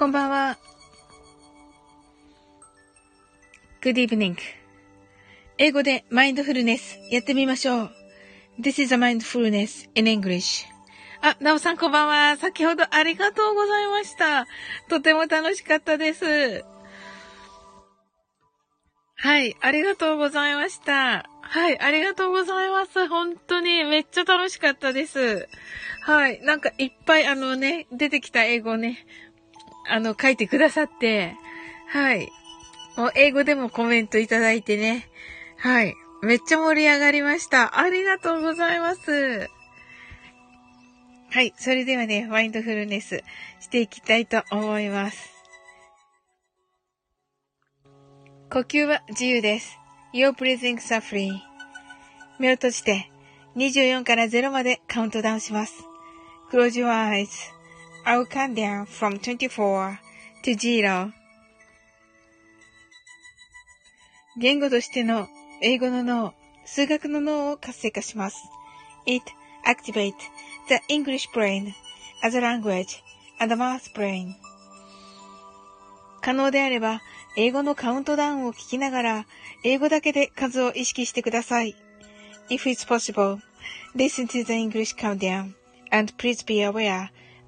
こんばんは。Good evening. 英語でマインドフルネスやってみましょう。This is a mindfulness in English. あ、なおさんこんばんは。先ほどありがとうございました。とても楽しかったです。はい、ありがとうございました。はい、ありがとうございます。本当にめっちゃ楽しかったです。はい、なんかいっぱいあのね、出てきた英語ね、あの、書いてくださって、はい。もう英語でもコメントいただいてね、はい。めっちゃ盛り上がりました。ありがとうございます。はい。それではね、マインドフルネスしていきたいと思います。呼吸は自由です。Your breathing are free. 目を閉じて24から0までカウントダウンします。Close your eyes. I'll count down from 24 to 0. 言語としての英語の脳、数学の脳を活性化します。It activates the English brain as a language and a math brain. 可能であれば、英語のカウントダウンを聞きながら、英語だけで数を意識してください。If it's possible, listen to the English countdown and please be aware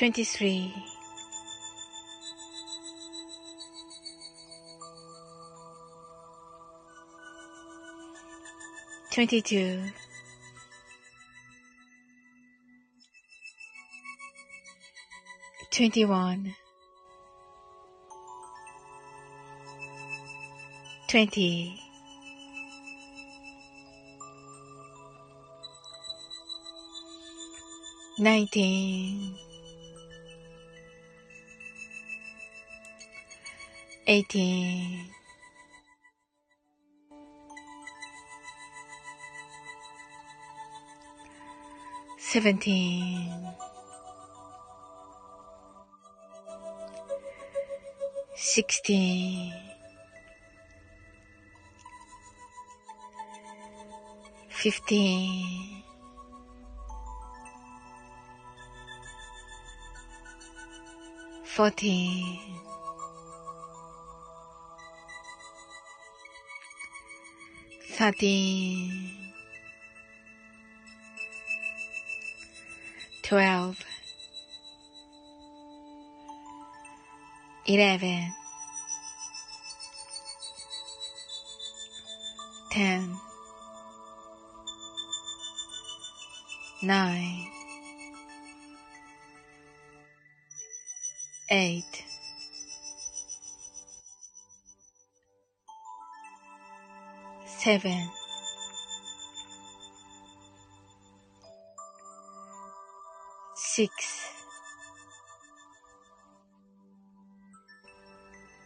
23 22 21 20 19 18 17 16 15 14 13 12 11 10 9 eight, seven, six,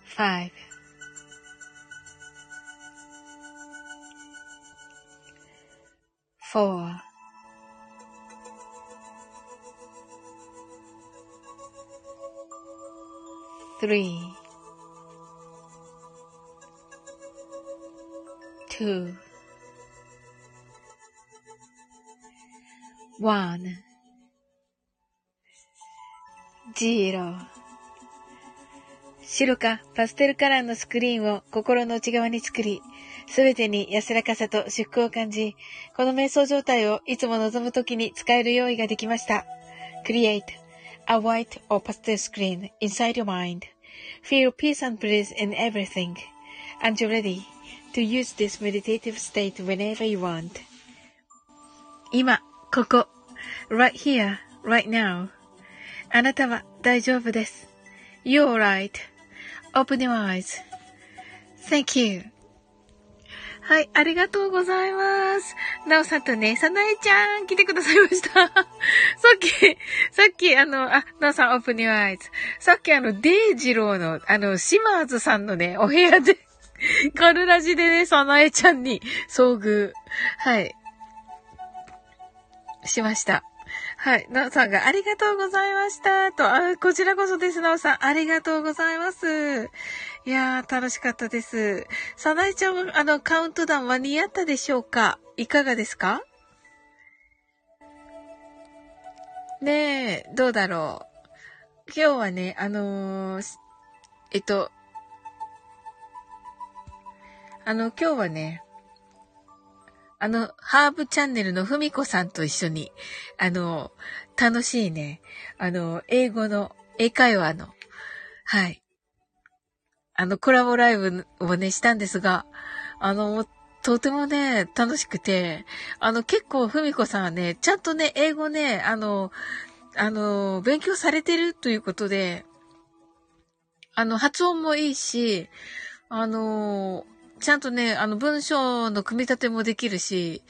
five, four, three, two, one, zero 白かパステルカラーのスクリーンを心の内側に作り、すべてに安らかさと祝福を感じ、この瞑想状態をいつも望むときに使える用意ができました。Create a white or pastel screen inside your mind feel peace and bliss in everything, and you're ready to use this meditative state whenever you want. 今、ここ、right here, right now. あなたは大丈夫です。You're right.Open your eyes.Thank you. はい、ありがとうございます。なおさんとね、さなえちゃん、来てくださいました。さっき、さっき、あの、あ、なおさん、オープニュアイズ。さっきあの、デイジローの、あの、シマーズさんのね、お部屋で カルラジでね、さなえちゃんに遭遇。はい。しました。はい。なおさんがありがとうございました。と、あ、こちらこそです、なおさん。ありがとうございます。いやー、楽しかったです。さなえちゃんは、あの、カウントダウン間に合ったでしょうか？いかがですか？ねえ、どうだろう。今日はね、あのー、えっと、あの、今日はね、あの、ハーブチャンネルのふみこさんと一緒に、あの、楽しいね、あの、英語の、英会話の、はい、あの、コラボライブをね、したんですが、あの、とてもね、楽しくて、あの、結構、ふみこさんはね、ちゃんとね、英語ね、あの、あの、勉強されてるということで、あの、発音もいいし、あの、ちゃんとね、あの、文章の組み立てもできるし、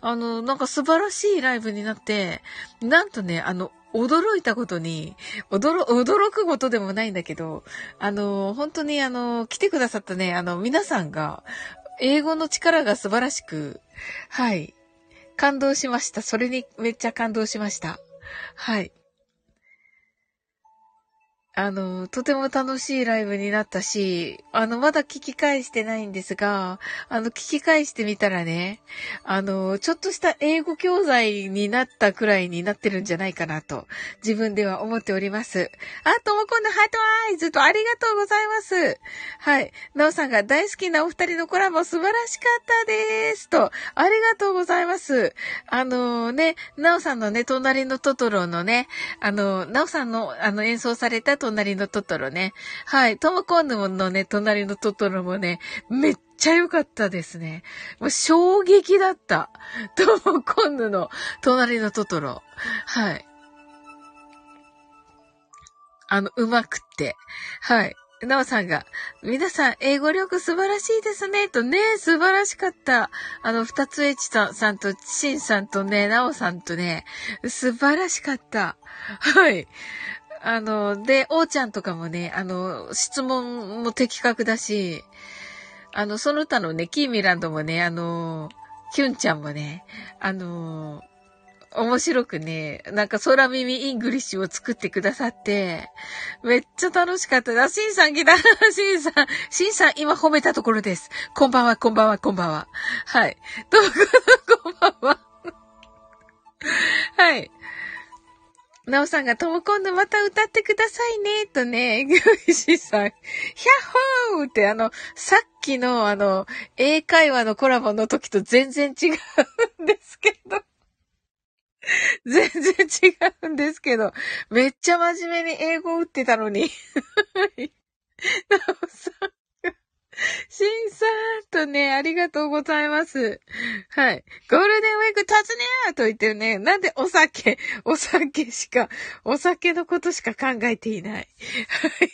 あの、なんか素晴らしいライブになって、なんとね、あの、驚いたことに、驚、驚くことでもないんだけど、あの、本当にあの、来てくださったね、あの、皆さんが、英語の力が素晴らしく、はい、感動しました。それにめっちゃ感動しました。はい。あの、とても楽しいライブになったし、あの、まだ聞き返してないんですが、あの、聞き返してみたらね、あの、ちょっとした英語教材になったくらいになってるんじゃないかなと、自分では思っております。あ、ともこんのハートアイズとありがとうございます。はい。なおさんが大好きなお二人のコラボ素晴らしかったです。と、ありがとうございます。あのね、なおさんのね、隣のトトロのね、あの、なおさんの、あの、演奏された隣のトトロね。はい。トモコンヌのね、隣のトトロもね、めっちゃ良かったですね。もう衝撃だった。トモコンヌの隣のトトロ。はい。あの、うまくって。はい。なおさんが、皆さん、英語力素晴らしいですね、とね、素晴らしかった。あの、二つエチさんと、シンさんとね、なおさんとね、素晴らしかった。はい。あの、で、おーちゃんとかもね、あの、質問も的確だし、あの、その他のね、キーミランドもね、あの、キュンちゃんもね、あの、面白くね、なんか空耳 English を作ってくださって、めっちゃ楽しかった。あ、シンさん来た。シンさん、シンさん今褒めたところです。こんばんは、こんばんは、こんばんは。はい。どうも、こんばんは。はい。なおさんが、とも今度また歌ってくださいね、とね、ぎょしさん、ヒャッホーってあの、さっきのあの、英会話のコラボの時と全然違うんですけど。全然違うんですけど、めっちゃ真面目に英語打ってたのに。なおさん。シンさんとね、ありがとうございます。はい。ゴールデンウィーク突入と言ってるね、なんでお酒、お酒しか、お酒のことしか考えていない。はい。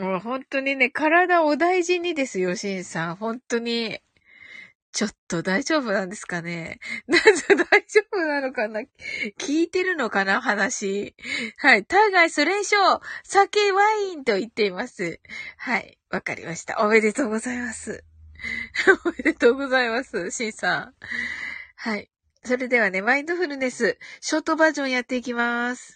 もう本当にね、体を大事にですよ、シンさん。本当に。ちょっと大丈夫なんですかね？なんで大丈夫なのかな？聞いてるのかな？話。はい。タイガイス連勝酒ワインと言っています。はい。わかりました。おめでとうございます。おめでとうございます。シンさん。はい。それではね、マインドフルネス、ショートバージョンやっていきます。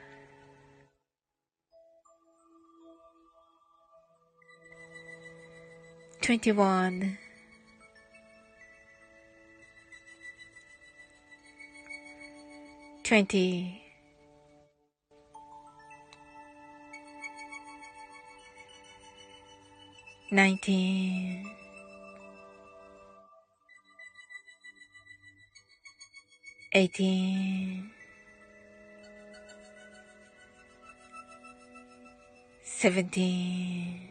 21 20 19 18 17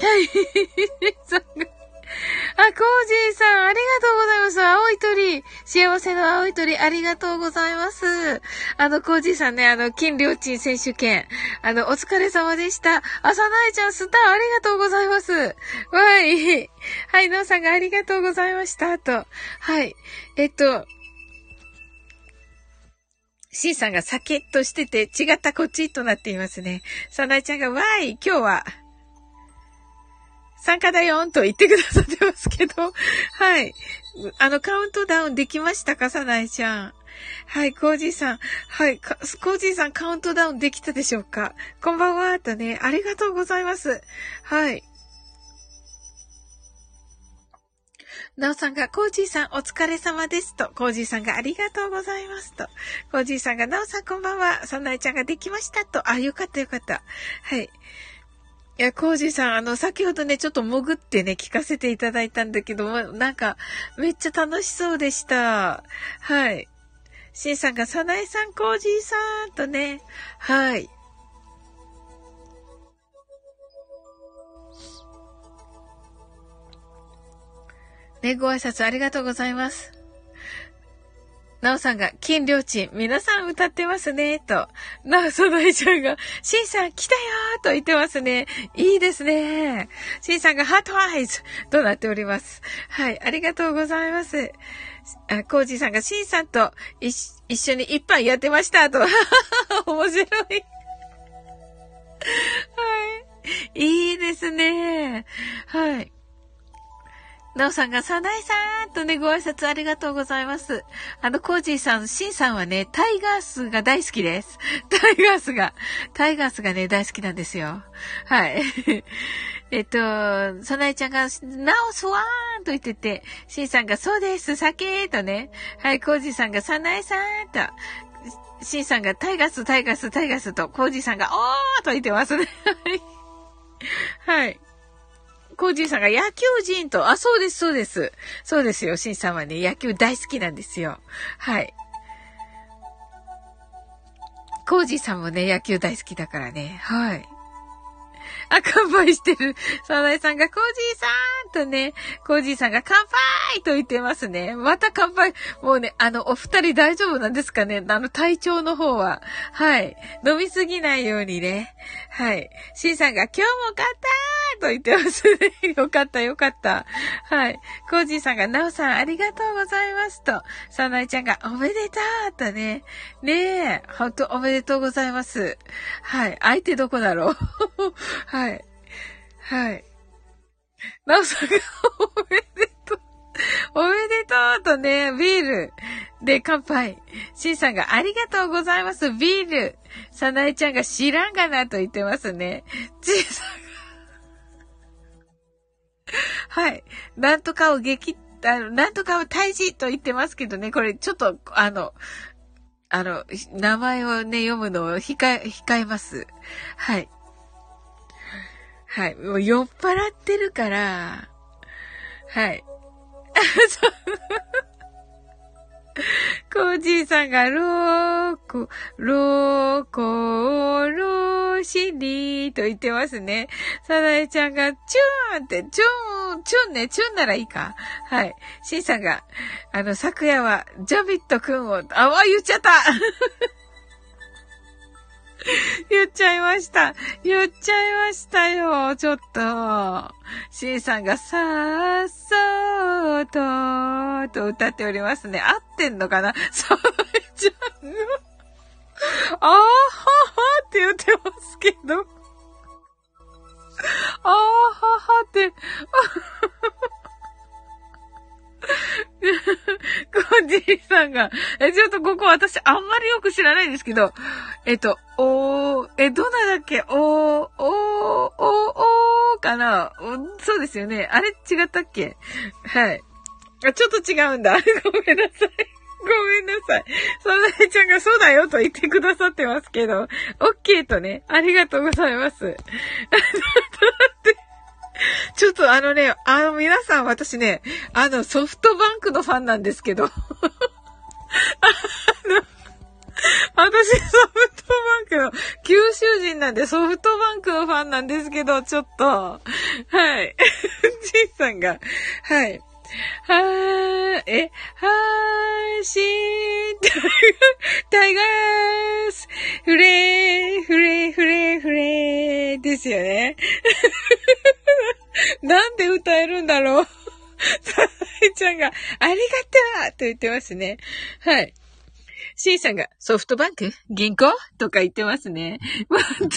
はい。あ、コージーさん、ありがとうございます。青い鳥。幸せの青い鳥、ありがとうございます。あの、コージーさんね、あの、金良鎮選手権。あの、お疲れ様でした。朝なえちゃん、スター、ありがとうございます。はい。はい、ノーさんがありがとうございました。と。はい。えっと、シンさんがサケッとしてて違ったこっちとなっていますね。サナイちゃんが、わーい、今日は、参加だよんと言ってくださってますけど、はい。あの、カウントダウンできましたかさないちゃん。はい、コージーさん。はい、コージーさんカウントダウンできたでしょうか？こんばんは、とね、ありがとうございます。はい。なおさんが、コージーさんお疲れ様ですと、コージーさんがありがとうございますと、コージーさんが、なおさんこんばんは、さなえちゃんができましたと、あ、よかったよかった。はい。いや、コージーさん、あの、先ほどね、ちょっと潜ってね、聞かせていただいたんだけど、なんか、めっちゃ楽しそうでした。はい。シンさんが、サナエさん、コージーさんとね、はい。ね、ご挨拶ありがとうございます。なおさんが、金良鎮、皆さん歌ってますね、と。なお、そのえちゃんが、しんさん来たよーと言ってますね。いいですね。しんさんが、ハートアイズとなっております。はい、ありがとうございます。あ、コージーさんが、しんさんと一緒に一杯やってました、と。面白い。はい。いいですね。はい。なおさんが、さなえさんとね、ご挨拶ありがとうございます。あの、コージーさん、シンさんはね、タイガースが大好きです。タイガースが、タイガースがね、大好きなんですよ。はい。えっと、さなえちゃんが、なおすわーんと言ってて、シンさんが、そうです、酒とね。はい、コージーさんが、さなえさんと。シンさんが、タイガース、タイガース、タイガースと、コージーさんが、おーと言ってますね。はい。コージーさんが野球人と、あ、そうです、そうです。そうですよ。シンさんはね、野球大好きなんですよ。はい。コージーさんもね、野球大好きだからね。はい。あ、乾杯してる。サナエさんが、コージーさんとね、コージーさんが乾杯と言ってますね。また乾杯。もうね、あの、お二人大丈夫なんですかねあの、体調の方は。はい。飲みすぎないようにね。はい。シンさんが、今日も勝ったと言ってますね。よかった、よかった。はい。コージーさんが、ナオさんありがとうございますと。サナエちゃんが、おめでとうとね。ねえ、ほんとおめでとうございます。はい。相手どこだろうはい。はい。はいなおさんがおめでとう。おめでとうとね、ビール。で、乾杯。シンさんがありがとうございます、ビール。サナエちゃんが知らんがなと言ってますね。チンさんがはい。なんとかを激、あの、なんとかを退治と言ってますけどね、これちょっと、あの、あの、名前をね、読むのを控え、控えます。はい。はい。もう酔っ払ってるから、はい。コージーさんが、ローコ、ローコーローシリーと言ってますね。サナエちゃんが、チューンって、チューン、チューンね、チューンならいいか。はい。シンさんが、あの、昨夜は、ジャビットくんを、あ、わ、言っちゃった 言っちゃいました。言っちゃいましたよ。ちょっと。シンさんがさっそーと、と歌っておりますね。合ってんのかな？それちゃんの。あーははって言ってますけど。あーははって。コンジーさんが、え、ちょっとここ私あんまりよく知らないんですけど、えっと、おー、え、どんなだっけ？おー、おー、おー、おーかな？そうですよね。あれ違ったっけ？はい。あ、ちょっと違うんだ。ごめんなさい。ごめんなさい。そなえちゃんがそうだよと言ってくださってますけど、オッケーとね、ありがとうございます。だって、ちょっとあのね、あの皆さん私ね、あのソフトバンクのファンなんですけど、あの、私ソフトバンクの、九州人なんでソフトバンクのファンなんですけど、ちょっと、はい。じいさんが、はい。はー、え、はーしー、タイガース、フレー、フレー、フレー、フレー、ですよね。なんで歌えるんだろう。さいちゃんが、ありがとうと言ってますね。はい。C さんが、ソフトバンク？銀行？とか言ってますね。まったく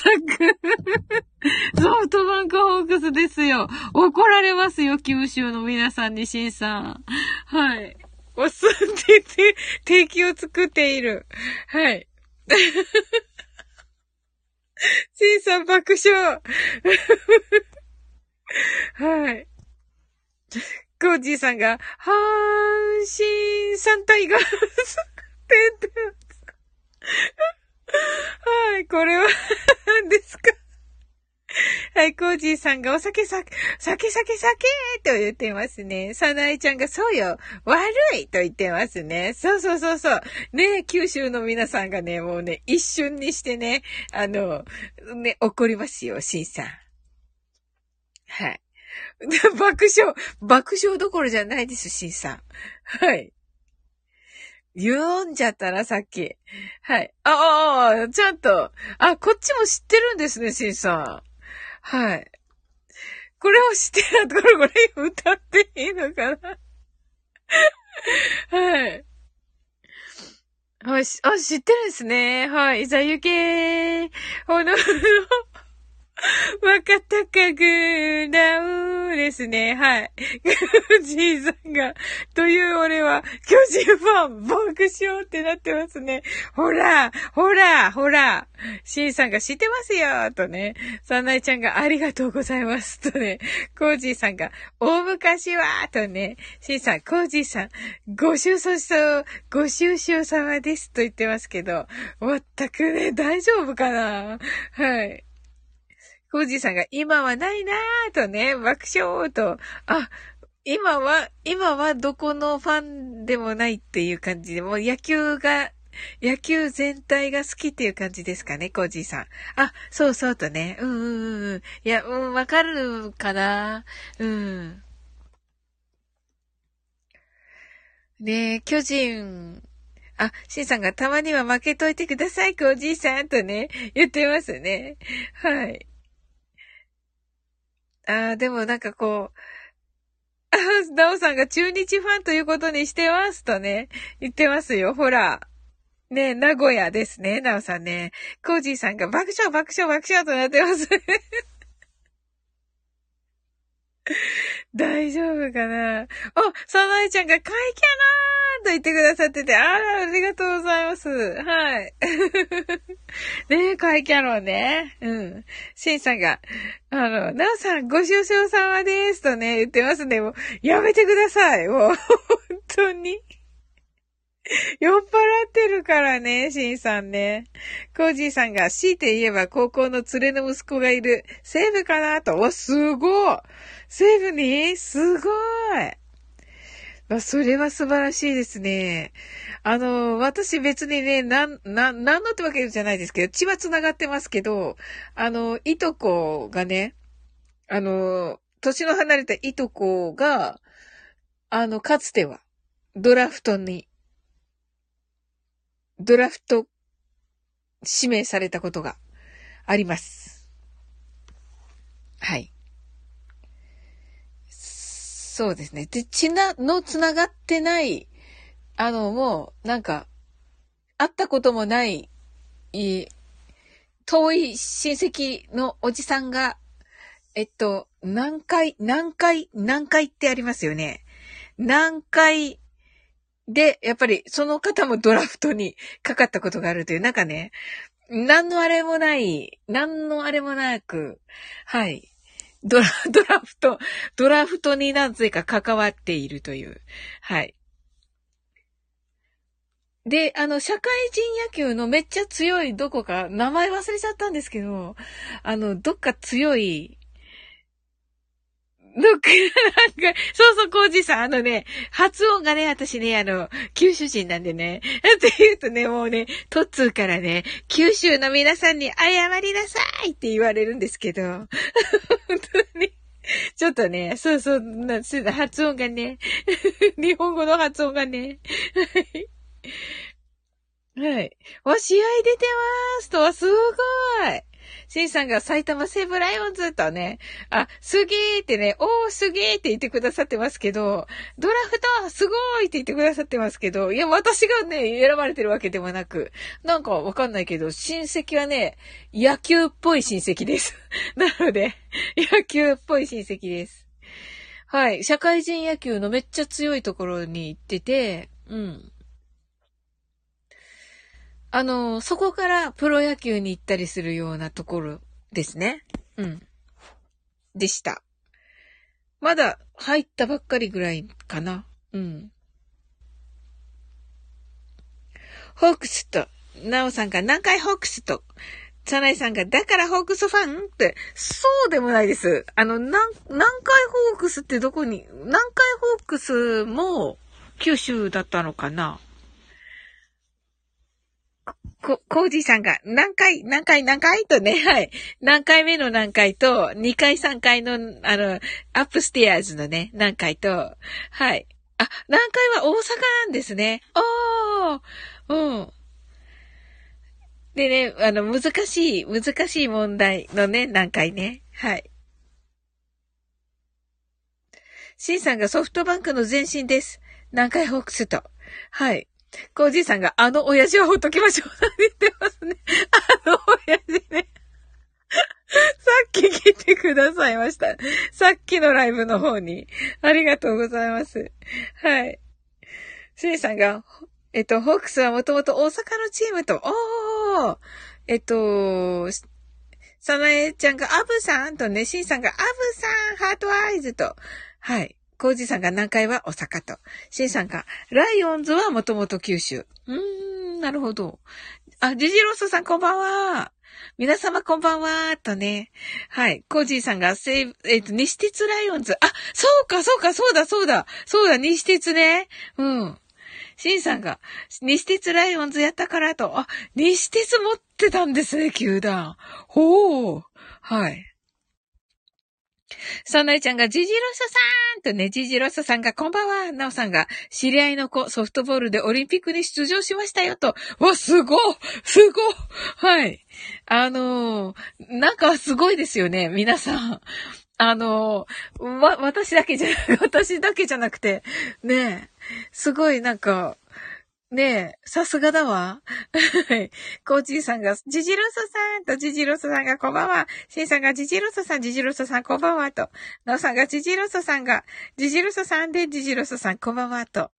ソフトバンクホークスですよ。怒られますよ、九州の皆さんに C さん。はい。おすんでて、定期を作っている。はい。C さん爆笑。はい。コージーさんが、はーしー三体がてんてん。はい、これは何ですか？はい、コージーさんがお酒さ、酒酒酒と言ってますね。サナイちゃんがそうよ、悪いと言ってますね。そうそうそうそう。ね九州の皆さんがね、もうね、一瞬にしてね、あの、ね、怒りますよ、シンさん。はい。爆笑、爆笑どころじゃないです、シンさん。はい。読んじゃったな、さっき。はい。ああ、ちゃんと。あ、こっちも知ってるんですね、シンさん。はい。これを知ってるところ、これ歌っていいのかな はい。はい、あ、知ってるんですね。はい。いざゆけー。ほの、若隆ぐらうですね。はい。じいさんが、という俺は、巨人ファン、爆笑ってなってますね。ほら、ほら、ほら、しんさんが知ってますよ、とね。さなえちゃんがありがとうございます、とね。コージーさんが、大昔は、とね。しんさん、コージーさん、ご愁傷そう、ご愁傷様です、と言ってますけど、全くね、大丈夫かなはい。コージーさんが、今はないなぁとね、爆笑と、あ、今は、今はどこのファンでもないっていう感じで、もう野球が、野球全体が好きっていう感じですかね、コージーさん。あ、そうそうとね。うんうんうん。いや、うん、わかるかな。うん。ねえ、巨人、あ、シンさんがたまには負けといてください、コージーさんとね、言ってますね。はい。ああ、でもなんかこう、あ、ダオさんが中日ファンということにしてますとね、言ってますよ。ほら。ね名古屋ですね、ナオさんね。コージーさんが爆笑爆笑爆笑となってます。大丈夫かな？お、サナエちゃんが、怪キャラーと言ってくださってて、あら、ありがとうございます。はい。ねえ、怪キャロね。うん。シンさんが、あの、ナオさん、ご愁傷様ですとね、言ってますね。もう、やめてください。もう、本当に。酔っ払ってるからね、シンさんね。コージーさんが、強いて言えば高校の連れの息子がいる、セーブかなと。わ、すごいセーブに？すごいまあそれは素晴らしいですね。あの、私別にね、なん、なん、なんのってわけじゃないですけど、血は繋がってますけど、あの、いとこがね、あの、年の離れたいとこが、あの、かつては、ドラフトにドラフト指名されたことがあります。はい。そうですね。で、血な、の繋がってない、あの、もう、なんか、会ったこともない、い遠い親戚のおじさんが、えっと、何回、何回、何回ってありますよね。何回で、やっぱりその方もドラフトに かかったことがあるという、なんかね、何のあれもない、何のあれもなく、はい。ドラ、ドラフト、ドラフトに何故か関わっているという。はい。で、あの、社会人野球のめっちゃ強いどこか、名前忘れちゃったんですけど、あの、どっか強い、どっか、なんか、そうそう、コージさん、あのね、発音がね、私ね、あの、九州人なんでね、って言うとね、もうね、トッツーからね、九州の皆さんに謝りなさいって言われるんですけど、本当に。ちょっとね、そうそう、発音がね、日本語の発音がね、はい。はい。お、試合出てますと、すごいシンさんが埼玉西武ライオンズとね、あ、すげーってね、おーすげーって言ってくださってますけど、ドラフトすごーいって言ってくださってますけど、いや、私がね、選ばれてるわけでもなく、なんかわかんないけど、親戚はね、野球っぽい親戚です。なので、野球っぽい親戚です。はい。社会人野球のめっちゃ強いところに行ってて、うん。あの、そこからプロ野球に行ったりするようなところですね。うん。でした。まだ入ったばっかりぐらいかな。うん。ホークスと、ナオさんが何回ホークスと、サナイさんが、だからホークスファンって、そうでもないです。あの、何、何回ホークスってどこに、何回ホークスも九州だったのかなこ、コージーさんが何回、何回、何回とね、はい。何回目の何回と、2回3回の、あの、 upstairs のね、何階と、はい。あ、南海は大阪なんですね。おー、うん。でね、あの、難しい、難しい問題のね、難解ね。はい。シンさんがソフトバンクの前身です。南海ホークスと。はい。コージーさんが、あの親父はほっときましょう。言ってますね。あの親父ね。さっき来てくださいました。さっきのライブの方に。ありがとうございます。はい。シンさんが、えっと、ホークスはもともと大阪のチームと、おーえっと、サナエちゃんがアブさんとね、シンさんがアブさん、 heart eyes と、はい。コージさんが南海は大阪と、シンさんが、ライオンズはもともと九州。うーん、なるほど。あ、ジジロースさんこんばんは。皆様こんばんは、とね。はい。コージーさんが、セーえっ、ー、と、西鉄ライオンズ。あ、そうか、そうか、そうだ、そうだ。そうだ、西鉄ね。うん。シンさんが、西鉄ライオンズやったからと、あ、西鉄持ってたんですね、球団。ほう。はい。サナイちゃんが、ジジロソさんとね、ジジロソさんが、こんばんは。ナオさんが、知り合いの子、ソフトボールでオリンピックに出場しましたよと。わ、すごすごはい。あのー、なんかすごいですよね、皆さん。あのー、わ、私だけじゃ、私だけじゃなくて、ねすごいなんか、ねえ、さすがだわ。はい。コーチーさんが、ジジロソさんとジジロソさんがこんばんは。シンさんがジジロソさん、ジジロソさんこんばんはと。ナオさんがジジロソさんが、ジジロソさんでジジロソさんこんばんはと。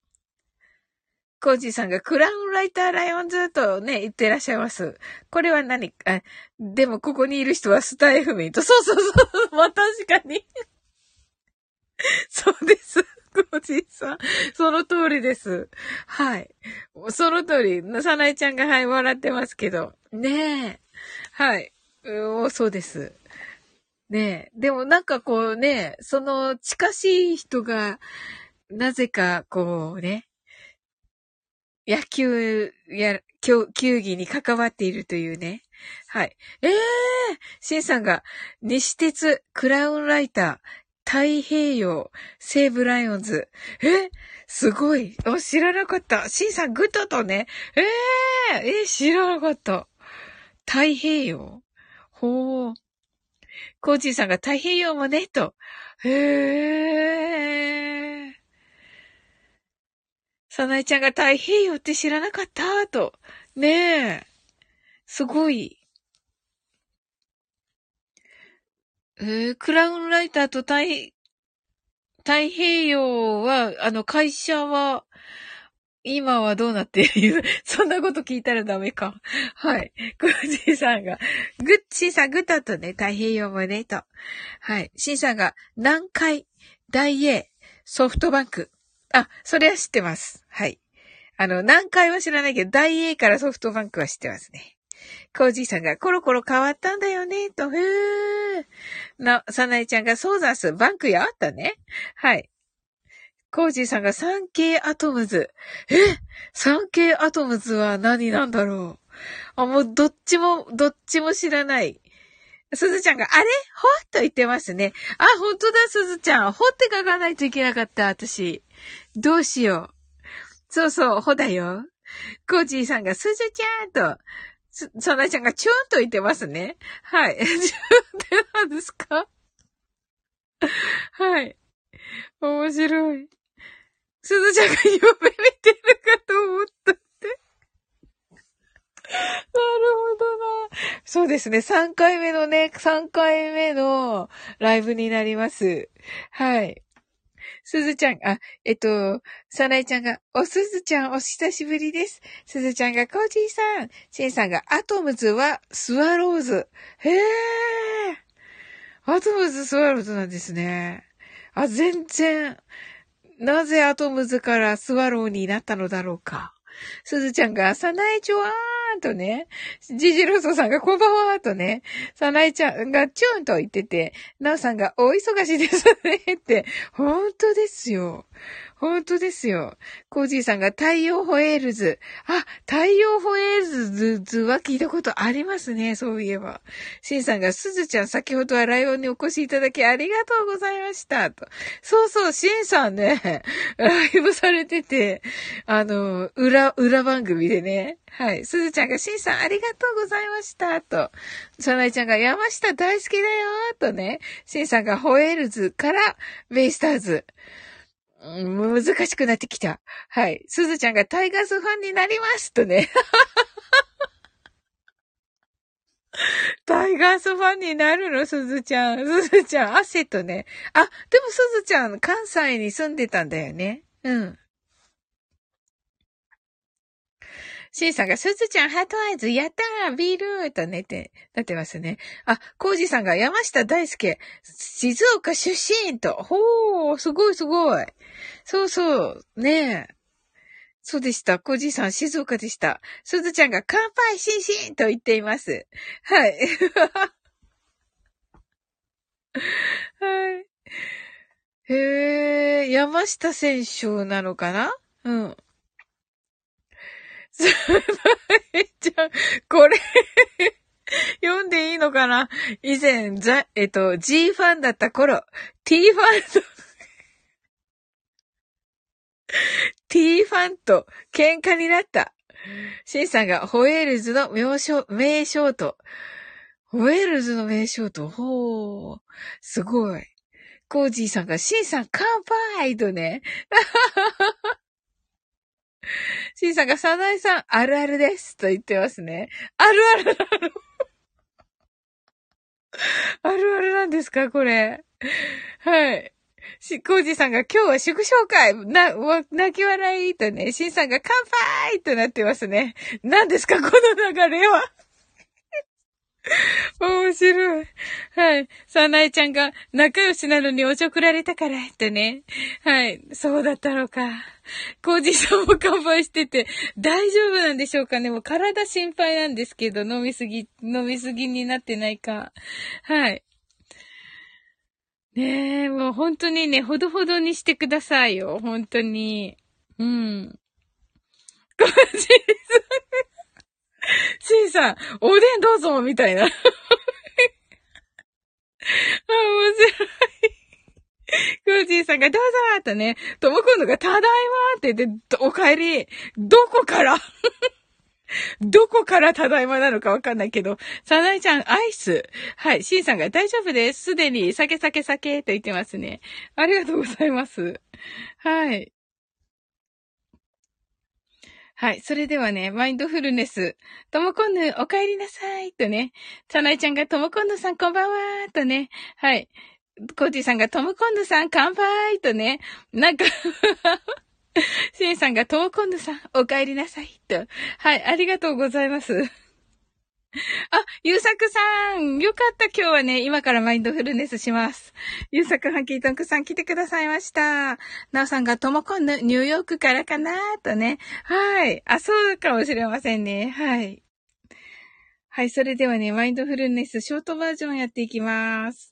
コージーさんがクラウンライターライオンズとね、言ってらっしゃいます。これは何？あ、でもここにいる人はスタイフミンと。そうそうそう。まあ確かにそうです。おじいさん。その通りです。はい。その通り、さなえちゃんが、はい、笑ってますけど。ねえ。はい。うそうです。ねえ。でもなんかこうね、その近しい人が、なぜかこうね、野球や、球技に関わっているというね。はい。ええー、シンさんが、西鉄クラウンライター、太平洋、西武ライオンズ。え？すごい。お、知らなかった。シンさん、 good とね。えー、え、知らなかった。太平洋ほう。コーチーさんが太平洋もね、と。へー。サナイちゃんが太平洋って知らなかった、と。ねえ。すごい。えー、クラウンライターと太、太平洋は、あの、会社は、今はどうなっている？そんなこと聞いたらダメか。はい。コージーさんが、グッチーさん、グッタとね、太平洋もね、と。はい。シンさんが、南海、大英、ソフトバンク。あ、それは知ってます。はい。あの、南海は知らないけど、大英からソフトバンクは知ってますね。コージーさんがコロコロ変わったんだよね、と、へー。な、サナエちゃんがソーザース、バンクやあったね。はい。コージーさんが産経アトムズ。え？産経アトムズは何なんだろうあ、もうどっちも、どっちも知らない。すずちゃんが、あれ？ほっと言ってますね。あ、ほんとだ、すずちゃん。ほって書かないといけなかった、私。どうしよう。そうそう、ほだよ。コージーさんが、すずちゃんと、そ、そなちゃんがチューンと言ってますね。はい。チューンって何ですか？はい。面白い。すずちゃんが夢見てるかと思ったって。なるほどな。そうですね。3回目のね、3回目のライブになります。はい。すずちゃん、あ、えっと、さなえちゃんが、おすずちゃんお久しぶりです。すずちゃんが、コージーさん。シンさんが、アトムズはスワローズ。へえ。アトムズスワローズなんですね。あ、全然、なぜアトムズからスワローになったのだろうか。すずちゃんが、さなえちょわーんとね、ジジロソさんがこんばんはとね、さなえちゃんがチューンと言ってて、なおさんがお忙しいですねって、ほんとですよ。本当ですよ。コージーさんが大洋ホエールズ。あ、大洋ホエールズは聞いたことありますね。そういえば。シンさんが、すずちゃん、先ほどはライブにお越しいただきありがとうございました。と。そうそう、シンさんね、ライブされてて、あの、裏、裏番組でね。はい。すずちゃんが、シンさんありがとうございました。と。サナエちゃんが、山下大好きだよ。とね。シンさんが、ホエールズからベイスターズ。うん難しくなってきた。はい。すずちゃんがタイガースファンになりますとね。タイガースファンになるの、すずちゃん。すずちゃん、汗とね。あ、でもすずちゃん、関西に住んでたんだよね。うん。シンさんが、すずちゃん、ハートアイズ、やったービールとねてなってますね。あ、コージさんが、山下大輔、静岡出身と。ほー、すごいすごい。そうそう、ねえ。そうでした。コージさん、静岡でした。すずちゃんが、乾杯しんしんと言っています。はい。はい。へえ、山下選手なのかな？うん。すばいちゃん、これ読んでいいのかな？以前、ざ、えっと、G ファンだった頃、T ファンと T ファンと喧嘩になった。シンさんがホエールズの名称、名称と。ホエールズの名称と？ほー。すごい。コージーさんが、シンさん乾杯とね。シンさんが、サナイさん、あるあるです。と言ってますね。あるあるなの。あるあるなんですかこれ。はい。し、コージさんが今日は祝勝会な、泣き笑いとね、シンさんが乾杯となってますね。何ですかこの流れは。面白い。はい。さなえちゃんが仲良しなのにおちょくられたからってね。はい。そうだったのか。コージさんも乾杯してて大丈夫なんでしょうかねもう体心配なんですけど、飲みすぎ、飲みすぎになってないか。はい。ねえ、もう本当にね、ほどほどにしてくださいよ。本当に。うん。コージさん。シーさん、おでんどうぞみたいな。あ、面白い。コージーさんがどうぞとね、ともこんのがただいまって言って、お帰り、どこから？どこからただいまなのかわかんないけど、さなえちゃん、アイス。はい、シンさんが大丈夫です。すでに、酒酒酒と言ってますね。ありがとうございます。はい。はい。それではね、マインドフルネス。ともこんぬ、お帰りなさい。とね。さなえちゃんがともこんぬさんこんばんは。とね。はい。コーチーさんがともこんぬさん乾杯。とね。なんか シンさんがともこんぬさんお帰りなさい。と。はい。ありがとうございます。あ、ゆうさくさんよかった今日はね、今からマインドフルネスします。ゆうさくハンキートンクさん来てくださいました。なおさんがともこんぬ、ニューヨークからかなとね。はい。あ、そうかもしれませんね。はい。はい、それではね、マインドフルネスショートバージョンやっていきます。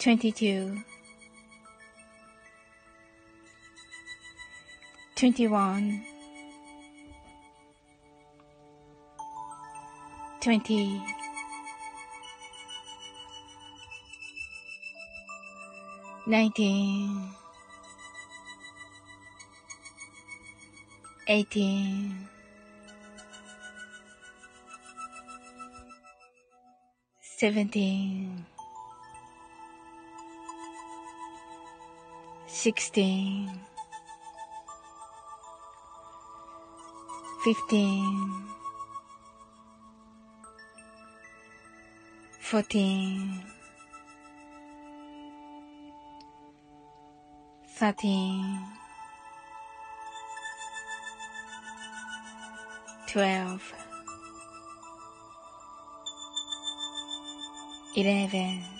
22 21 20 19 18 17 16 15 14 13 12 11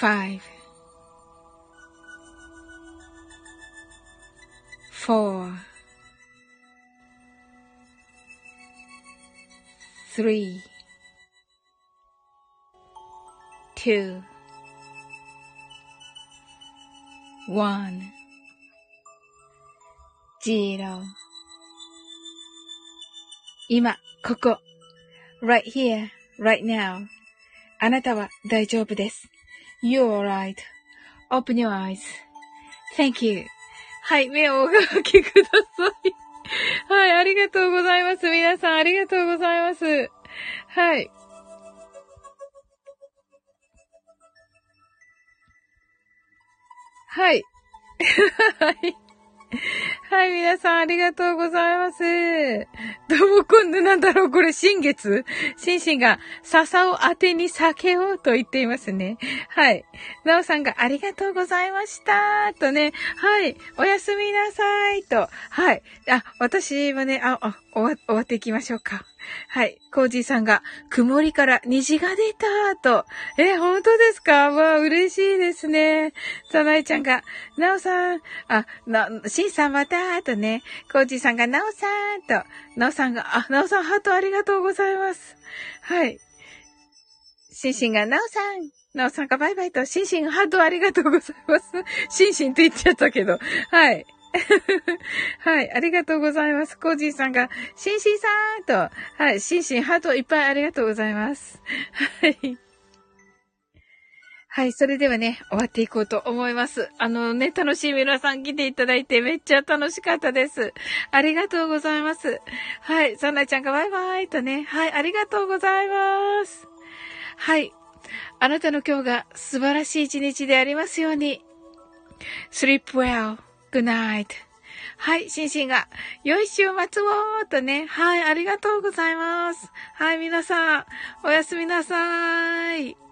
five, four, three, two, one, zero 今、ここ。right here, right now. あなたは大丈夫です。You're alright.Open your eyes.Thank you. はい、目をお開けください。はい、ありがとうございます。皆さん、ありがとうございます。はい。はい。はい。はい、皆さんありがとうございます。どうも今度なんだろうこれ、新月？シンシンが笹を当てに酒をと言っていますね。はい。なおさんがありがとうございました。とね。はい。おやすみなさい。と。はい。あ、私はね、あ、あ、終わ、終わっていきましょうか。はい。コージーさんが、曇りから虹が出たと。え、本当ですか？わあ、嬉しいですね。さなえちゃんが、なおさん、あ、な、しんさんまたとね。コージーさんが、なおさんと。なおさんが、あ、なおさんハートありがとうございます。はい。しんしんが、なおさん。なおさんがバイバイと、しんしんハートありがとうございます。しんしんって言っちゃったけど。はい。はい、ありがとうございます。コージーさんが、シンシンさんと、はい、シンシンハートいっぱいありがとうございます。はい。はい、それではね、終わっていこうと思います。あのね、楽しい皆さん来ていただいてめっちゃ楽しかったです。ありがとうございます。はい、サンナちゃんがバイバイとね、はい、ありがとうございます。はい。あなたの今日が素晴らしい一日でありますように。sleep well. good night. はい、シンシンが、良い週末をとね、はい、ありがとうございます。はい、皆さん、おやすみなさーい。